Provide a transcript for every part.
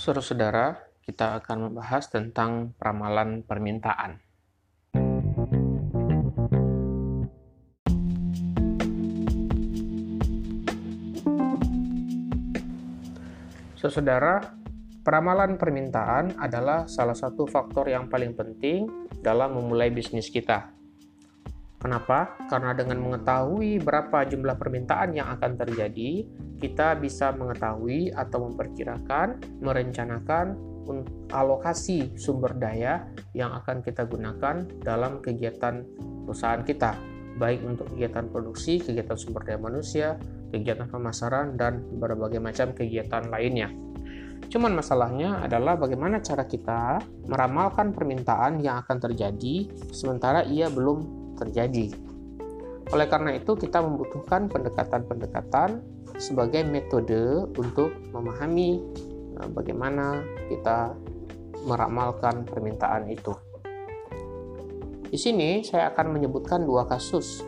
Saudara-saudara, kita akan membahas tentang peramalan permintaan. Saudara, peramalan permintaan adalah salah satu faktor yang paling penting dalam memulai bisnis kita. Kenapa? Karena dengan mengetahui berapa jumlah permintaan yang akan terjadi, kita bisa mengetahui atau memperkirakan, merencanakan alokasi sumber daya yang akan kita gunakan dalam kegiatan perusahaan kita, baik untuk kegiatan produksi, kegiatan sumber daya manusia, kegiatan pemasaran, dan berbagai macam kegiatan lainnya. Cuman masalahnya adalah bagaimana cara kita meramalkan permintaan yang akan terjadi sementara ia belum terjadi. Oleh karena itu, kita membutuhkan pendekatan-pendekatan sebagai metode untuk memahami eh, bagaimana kita meramalkan permintaan itu. Di sini saya akan menyebutkan dua kasus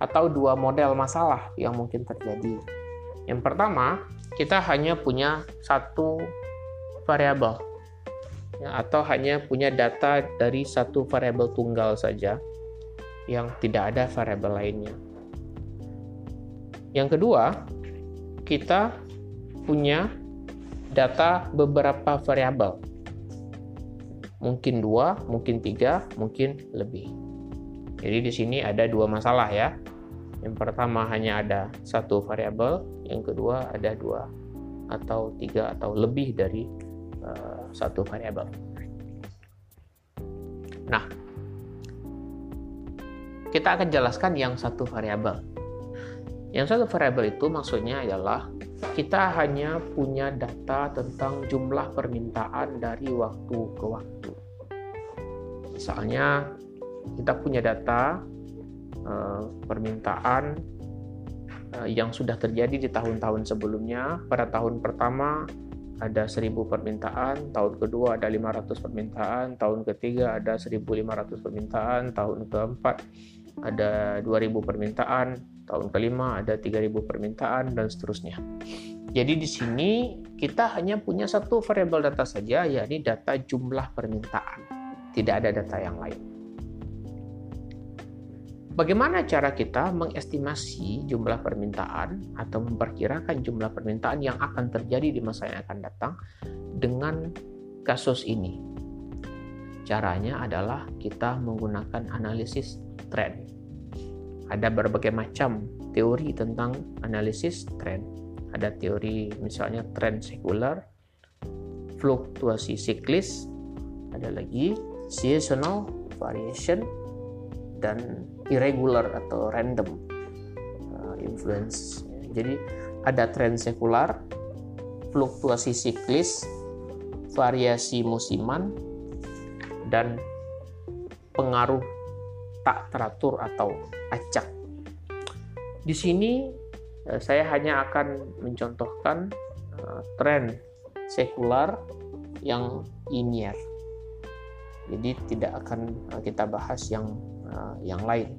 atau dua model masalah yang mungkin terjadi. Yang pertama, kita hanya punya satu variabel atau hanya punya data dari satu variabel tunggal saja yang tidak ada variabel lainnya. Yang kedua, kita punya data beberapa variabel. Mungkin dua, mungkin tiga, mungkin lebih. Jadi di sini ada dua masalah ya. Yang pertama hanya ada satu variabel, yang kedua ada dua atau tiga atau lebih dari Eh, satu variabel. Nah, kita akan jelaskan yang satu variabel. Yang satu variabel itu maksudnya adalah kita hanya punya data tentang jumlah permintaan dari waktu ke waktu. Misalnya, kita punya data eh, permintaan eh, yang sudah terjadi di tahun-tahun sebelumnya. Pada tahun pertama, ada 1000 permintaan, tahun kedua ada 500 permintaan, tahun ketiga ada 1500 permintaan, tahun keempat ada 2000 permintaan, tahun kelima ada 3000 permintaan dan seterusnya. Jadi di sini kita hanya punya satu variabel data saja yakni data jumlah permintaan. Tidak ada data yang lain. Bagaimana cara kita mengestimasi jumlah permintaan atau memperkirakan jumlah permintaan yang akan terjadi di masa yang akan datang dengan kasus ini? Caranya adalah kita menggunakan analisis tren. Ada berbagai macam teori tentang analisis tren. Ada teori misalnya tren sekuler, fluktuasi siklis, ada lagi seasonal variation, dan irregular atau random uh, influence. Jadi ada tren sekular, fluktuasi siklis, variasi musiman, dan pengaruh tak teratur atau acak. Di sini uh, saya hanya akan mencontohkan uh, tren sekular yang linear. Jadi tidak akan kita bahas yang uh, yang lain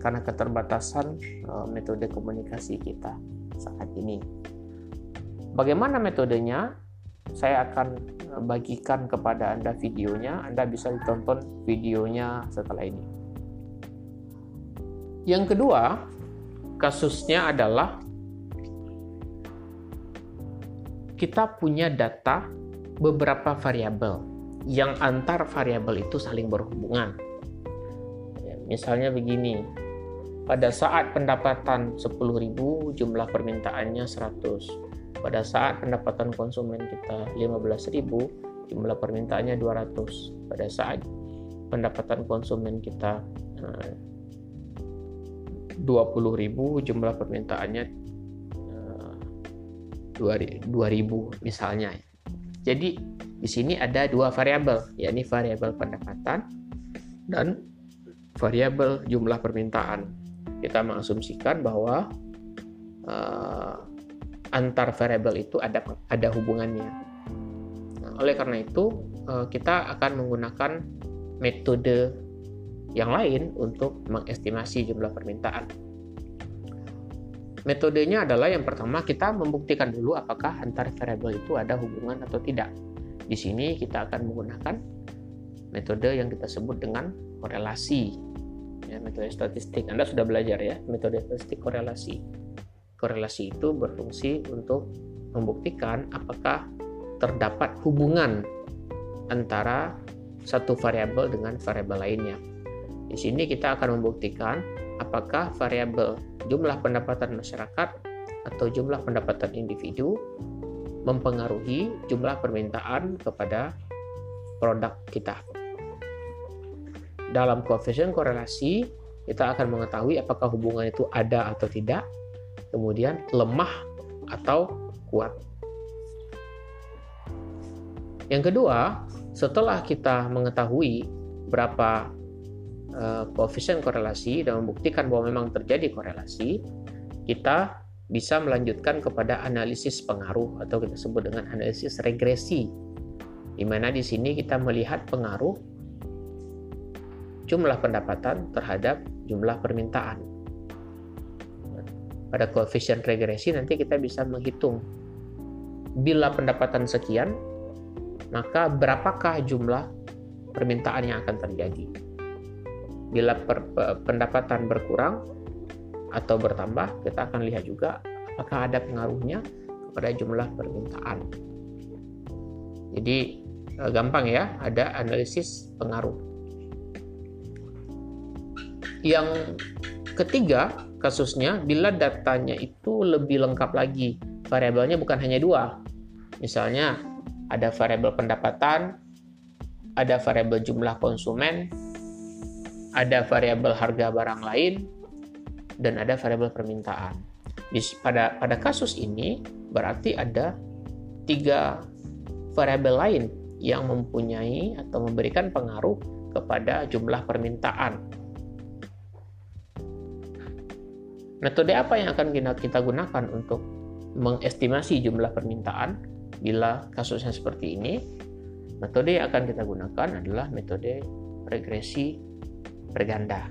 karena keterbatasan uh, metode komunikasi kita saat ini. Bagaimana metodenya? Saya akan eh, bagikan kepada Anda videonya. Anda bisa ditonton videonya setelah ini. Yang kedua, kasusnya adalah kita punya data beberapa variabel yang antar variabel itu saling berhubungan. Misalnya begini, pada saat pendapatan 10.000 jumlah permintaannya 100. Pada saat pendapatan konsumen kita 15.000 jumlah permintaannya 200. Pada saat pendapatan konsumen kita 20.000 eh, jumlah permintaannya 2.000 eh, misalnya. Jadi di sini ada dua variabel, yakni variabel pendapatan dan variabel jumlah permintaan. Kita mengasumsikan bahwa uh, antar variabel itu ada ada hubungannya. Nah, oleh karena itu, uh, kita akan menggunakan metode yang lain untuk mengestimasi jumlah permintaan. Metodenya adalah yang pertama kita membuktikan dulu apakah antar variabel itu ada hubungan atau tidak. Di sini kita akan menggunakan metode yang kita sebut dengan korelasi. Ya, metode statistik. Anda sudah belajar ya, metode statistik korelasi. Korelasi itu berfungsi untuk membuktikan apakah terdapat hubungan antara satu variabel dengan variabel lainnya. Di sini kita akan membuktikan apakah variabel jumlah pendapatan masyarakat atau jumlah pendapatan individu mempengaruhi jumlah permintaan kepada produk kita. Dalam koefisien korelasi, kita akan mengetahui apakah hubungan itu ada atau tidak, kemudian lemah atau kuat. Yang kedua, setelah kita mengetahui berapa uh, koefisien korelasi dan membuktikan bahwa memang terjadi korelasi, kita bisa melanjutkan kepada analisis pengaruh atau kita sebut dengan analisis regresi. Di mana di sini kita melihat pengaruh jumlah pendapatan terhadap jumlah permintaan. Pada koefisien regresi nanti kita bisa menghitung bila pendapatan sekian, maka berapakah jumlah permintaan yang akan terjadi. Bila per, pendapatan berkurang atau bertambah, kita akan lihat juga apakah ada pengaruhnya kepada jumlah permintaan. Jadi eh, gampang ya, ada analisis pengaruh. Yang ketiga, kasusnya bila datanya itu lebih lengkap lagi, variabelnya bukan hanya dua. Misalnya ada variabel pendapatan, ada variabel jumlah konsumen, ada variabel harga barang lain, dan ada variabel permintaan. Pada pada kasus ini berarti ada tiga variabel lain yang mempunyai atau memberikan pengaruh kepada jumlah permintaan. Metode apa yang akan kita gunakan untuk mengestimasi jumlah permintaan? Bila kasusnya seperti ini, metode yang akan kita gunakan adalah metode regresi berganda.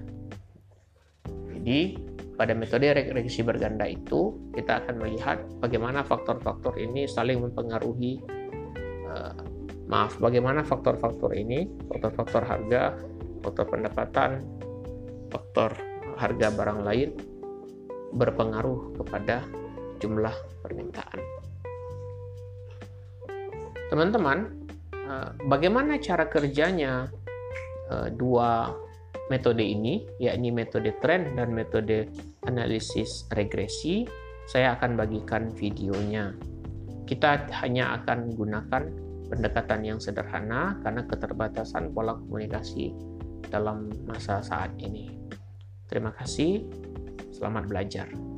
Jadi, pada metode regresi berganda itu, kita akan melihat bagaimana faktor-faktor ini saling mempengaruhi uh, maaf, bagaimana faktor-faktor ini, faktor-faktor harga, faktor pendapatan, faktor harga barang lain berpengaruh kepada jumlah permintaan. Teman-teman, eh, bagaimana cara kerjanya eh, dua metode ini, yakni metode tren dan metode analisis regresi? Saya akan bagikan videonya. Kita hanya akan gunakan pendekatan yang sederhana karena keterbatasan pola komunikasi dalam masa saat ini. Terima kasih, selamat belajar.